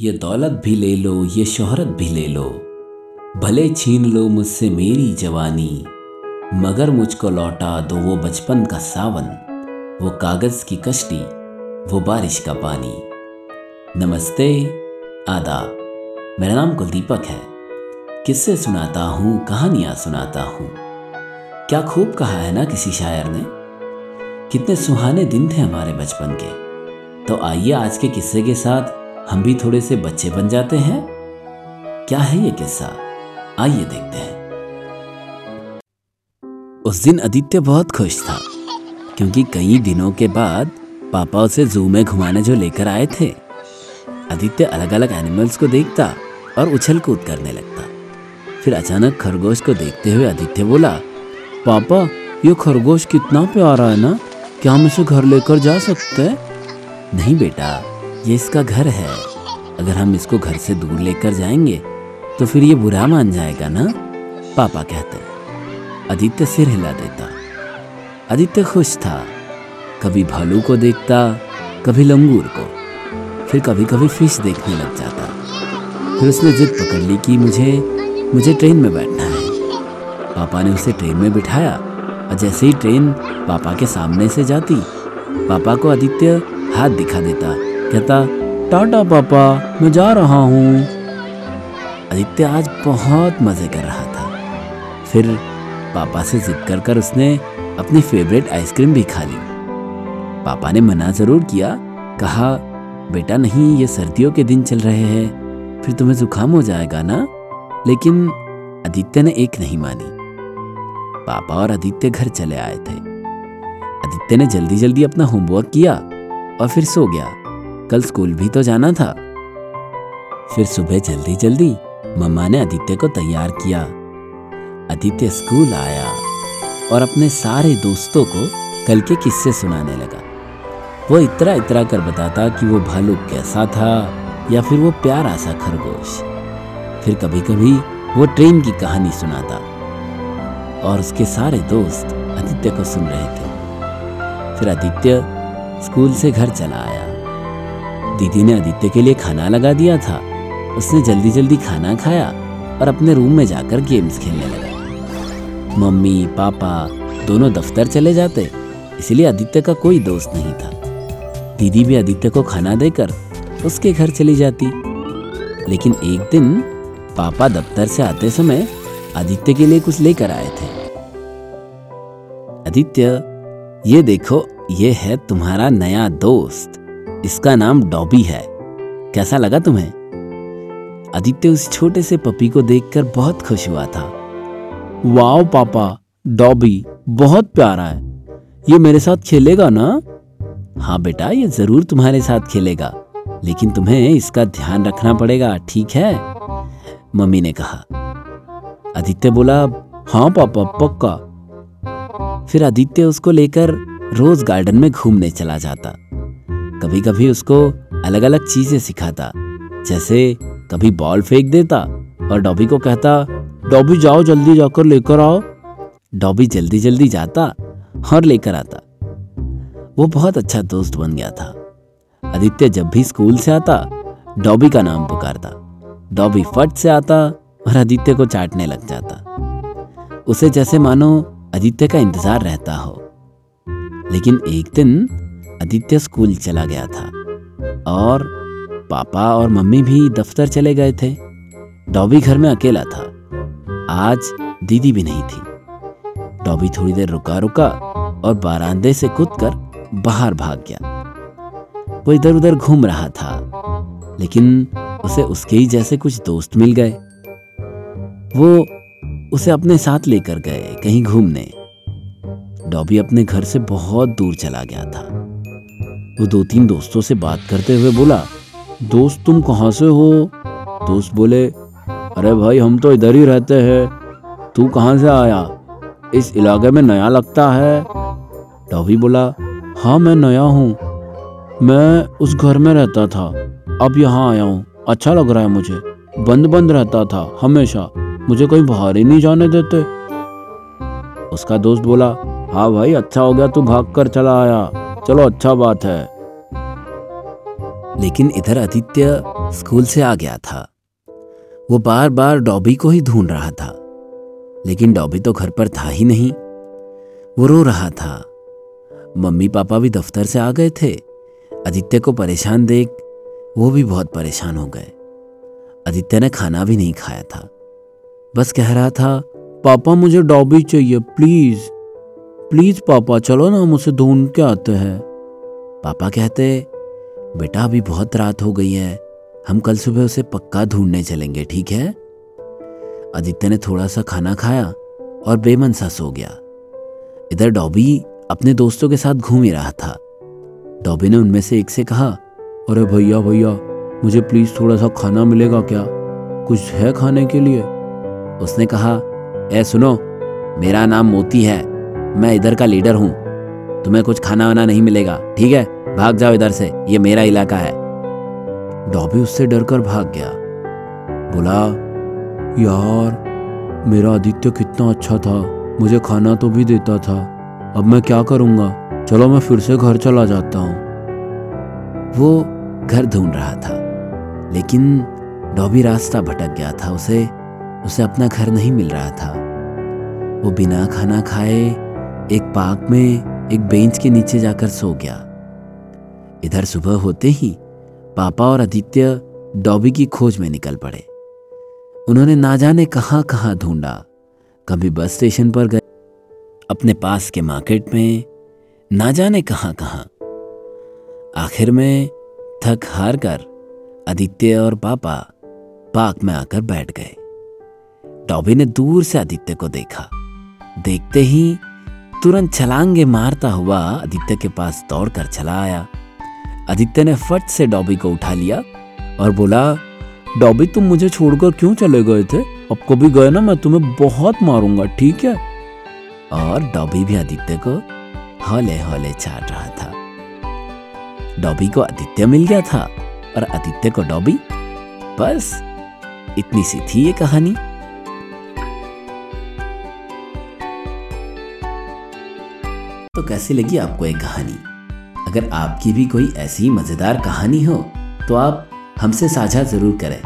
ये दौलत भी ले लो, ये शोहरत भी ले लो। भले छीन लो मुझसे मेरी जवानी, मगर मुझको लौटा दो वो बचपन का सावन, वो कागज़ की कश्ती, वो बारिश का पानी। नमस्ते, आदाब। मेरा नाम कुलदीपक है। किस्से सुनाता हूँ, कहानियाँ सुनाता हूँ। क्या खूब कहा है ना किसी शायर ने? कितने सुहाने दिन थे हमारे बचपन के। तो आइए आज के किस्से के साथ हम भी थोड़े से बच्चे बन जाते हैं। क्या है ये किस्सा? आइए देखते हैं। उस दिन आदित्य बहुत खुश था, क्योंकि कई दिनों के बाद पापा उसे जू में घुमाने जो लेकर आए थे। आदित्य अलग अलग एनिमल्स को देखता और उछल कूद करने लगता। फिर अचानक खरगोश को देखते हुए आदित्य बोला, पापा, ये खरगोश कितना प्यारा है ना? क्या हम इसे घर लेकर जा सकते हैं? नहीं बेटा ये इसका घर है। अगर हम इसको घर से दूर लेकर जाएँगे तो फिर ये बुरा मान जाएगा ना? पापा कहते आदित्य सिर हिला देता। आदित्य खुश था। कभी भालू को देखता, कभी लंगूर को। फिर कभी कभी फ़िश देखने लग जाता। फिर उसने जिद पकड़ ली कि मुझे मुझे ट्रेन में बैठना है। पापा ने उसे ट्रेन में बिठाया। और जैसे ही ट्रेन पापा के सामने से जाती, पापा को आदित्य हाथ दिखा देता। कहता, टाटा पापा, मैं जा रहा हूँ। आदित्य आज बहुत मज़े कर रहा था। फिर पापा से जिद कर कर उसने अपनी फेवरेट आइसक्रीम भी खा ली। पापा ने मना ज़रूर किया, कहा, बेटा नहीं, ये सर्दियों के दिन चल रहे हैं, फिर तुम्हें जुकाम हो जाएगा ना? लेकिन आदित्य ने एक नहीं मानी। पापा और आदित्य घर चले आए थे। आदित्य ने जल्दी जल्दी अपना होमवर्क किया और फिर सो गया। कल स्कूल भी तो जाना था। फिर सुबह जल्दी जल्दी मम्मा ने आदित्य को तैयार किया। आदित्य स्कूल आया और अपने सारे दोस्तों को कल के किस्से सुनाने लगा। वो इतरा इतरा कर बताता कि वो भालू कैसा था या फिर वो प्यारा सा खरगोश। फिर कभी कभी वो ट्रेन की कहानी सुनाता और उसके सारे दोस्त आदित्य को सुन रहे थे। फिर आदित्य स्कूल से घर चला आया। दीदी ने आदित्य के लिए खाना लगा दिया था। उसने जल्दी जल्दी खाना खाया और अपने रूम में जाकर गेम्स खेलने लगा। मम्मी, पापा दोनों दफ्तर चले जाते, इसलिए आदित्य का कोई दोस्त नहीं था। दीदी भी आदित्य को खाना देकर उसके घर चली जाती। लेकिन एक दिन पापा दफ्तर से आते समय आदित्य के लिए कुछ लेकर आए थे। आदित्य, ये देखो, ये है तुम्हारा नया दोस्त। इसका नाम डॉबी है। कैसा लगा तुम्हें? आदित्य उस छोटे से पपी को देखकर बहुत खुश हुआ था। वाओ पापा, डॉबी, बहुत प्यारा है। ये मेरे साथ खेलेगा ना? हाँ बेटा, ये ज़रूर तुम्हारे साथ खेलेगा। लेकिन तुम्हें इसका ध्यान रखना पड़ेगा, ठीक है? मम्मी ने कहा। आदित्य बोला हाँ पापा, पक्का। फिर आदित्य उसको लेकर रोज गार्डन में घूमने चला जाता। कभी कभी उसको अलग अलग चीज़ें सिखाता, जैसे कभी बॉल फेंक देता और डॉबी को कहता, डॉबी जाओ, जल्दी जाकर लेकर आओ। डॉबी जल्दी जल्दी जाता और लेकर आता। वो बहुत अच्छा दोस्त बन गया था। आदित्य जब भी स्कूल से आता, डॉबी का नाम पुकारता। डॉबी फट से आता और आदित्य को चाटने लग जाता। उसे जैसे मानो आदित्य का इंतज़ार रहता हो। लेकिन एक दिन आदित्य स्कूल चला गया था और पापा और मम्मी भी दफ्तर चले गए थे। डॉबी घर में अकेला था। आज दीदी भी नहीं थी। डॉबी थोड़ी देर रुका रुका और बारांदे से कूदकर बाहर भाग गया। वो इधर उधर घूम रहा था, लेकिन उसे उसके ही जैसे कुछ दोस्त मिल गए। वो उसे अपने साथ लेकर गए कहीं घूमने। डॉबी अपने घर से बहुत दूर चला गया था। वो दो तीन दोस्तों से बात करते हुए बोला, दोस्त, तुम कहाँ से हो? दोस्त बोले, अरे भाई, हम तो इधर ही रहते हैं। तू कहाँ से आया? इस इलाके में नया लगता है? डॉबी बोला हाँ मैं नया हूँ। मैं उस घर में रहता था। अब यहाँ आया हूँ। अच्छा लग रहा है मुझे। बंद बंद रहता था, हमेशा। मुझे कहीं बाहर ही नहीं जाने देते। उसका दोस्त बोला हाँ भाई अच्छा हो गया, तू भाग कर चला आया। चलो अच्छा बात है। लेकिन इधर आदित्य स्कूल से आ गया था। वो बार बार डॉबी को ही ढूंढ रहा था। लेकिन डॉबी तो घर पर था ही नहीं। वो रो रहा था। मम्मी पापा भी दफ्तर से आ गए थे। आदित्य को परेशान देख वो भी बहुत परेशान हो गए। आदित्य ने खाना भी नहीं खाया था। बस कह रहा था, पापा, मुझे डॉबी चाहिए, प्लीज़। प्लीज़ पापा, चलो ना हम उसे ढूंढ के आते हैं। पापा कहते, बेटा, अभी बहुत रात हो गई है। हम कल सुबह उसे पक्का ढूँढने चलेंगे, ठीक है? आदित्य ने थोड़ा सा खाना खाया और बेमन सा सो गया। इधर डॉबी अपने दोस्तों के साथ घूम ही रहा था। डॉबी ने उनमें से एक से कहा, अरे भैया भैया, मुझे प्लीज़ थोड़ा सा खाना मिलेगा क्या? कुछ है खाने के लिए? उसने कहा, ए, सुनो, मेरा नाम मोती है। मैं इधर का लीडर हूँ। तुम्हें कुछ खाना वाना नहीं मिलेगा, ठीक है? भाग जाओ इधर से, ये मेरा इलाका है। डॉबी उससे डरकर भाग गया। बोला, यार, मेरा आदित्य कितना अच्छा था, मुझे खाना तो भी देता था। अब मैं क्या करूँगा? चलो मैं फिर से घर चला जाता हूँ। वो घर ढूंढ रहा था, लेकिन डॉबी रास्ता भटक गया था, उसे उसे अपना घर नहीं मिल रहा था। वो बिना खाना खाए एक पार्क में एक बेंच के नीचे जाकर सो गया। इधर सुबह होते ही पापा और आदित्य डॉबी की खोज में निकल पड़े। उन्होंने ना जाने कहाँ कहाँ ढूंढा। कभी बस स्टेशन पर गए, अपने पास के मार्केट में, ना जाने कहाँ कहाँ। आखिर में थक हार कर आदित्य और पापा पार्क में आकर बैठ गए। टॉबी ने दूर से आदित्य को देखा। देखते ही तुरंत छलांगे मारता हुआ आदित्य के पास दौड़कर चला आया। आदित्य ने फट से डॉबी को उठा लिया और बोला, डॉबी, तुम मुझे छोड़कर क्यों चले गए थे? अब कभी गए ना, मैं तुम्हें बहुत मारूँगा, ठीक है? और डॉबी भी आदित्य को हौले हौले चाट रहा था। डॉबी को आदित्य मिल गया था और आदित्य को डॉबी, बस इतनी सी थी ये कहानी। तो कैसी लगी आपको एक कहानी? अगर आपकी भी कोई ऐसी मज़ेदार कहानी हो तो आप हमसे साझा ज़रूर करें।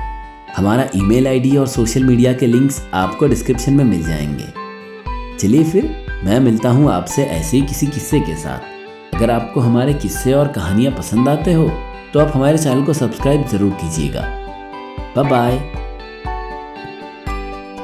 हमारा ईमेल आईडी और सोशल मीडिया के लिंक्स आपको डिस्क्रिप्शन में मिल जाएँगे। चलिए फिर, मैं मिलता हूँ आपसे ऐसे ही किसी किस्से के साथ। अगर आपको हमारे किस्से और कहानियाँ पसंद आते हो तो आप हमारे चैनल को सब्सक्राइब ज़रूर कीजिएगा। Bye bye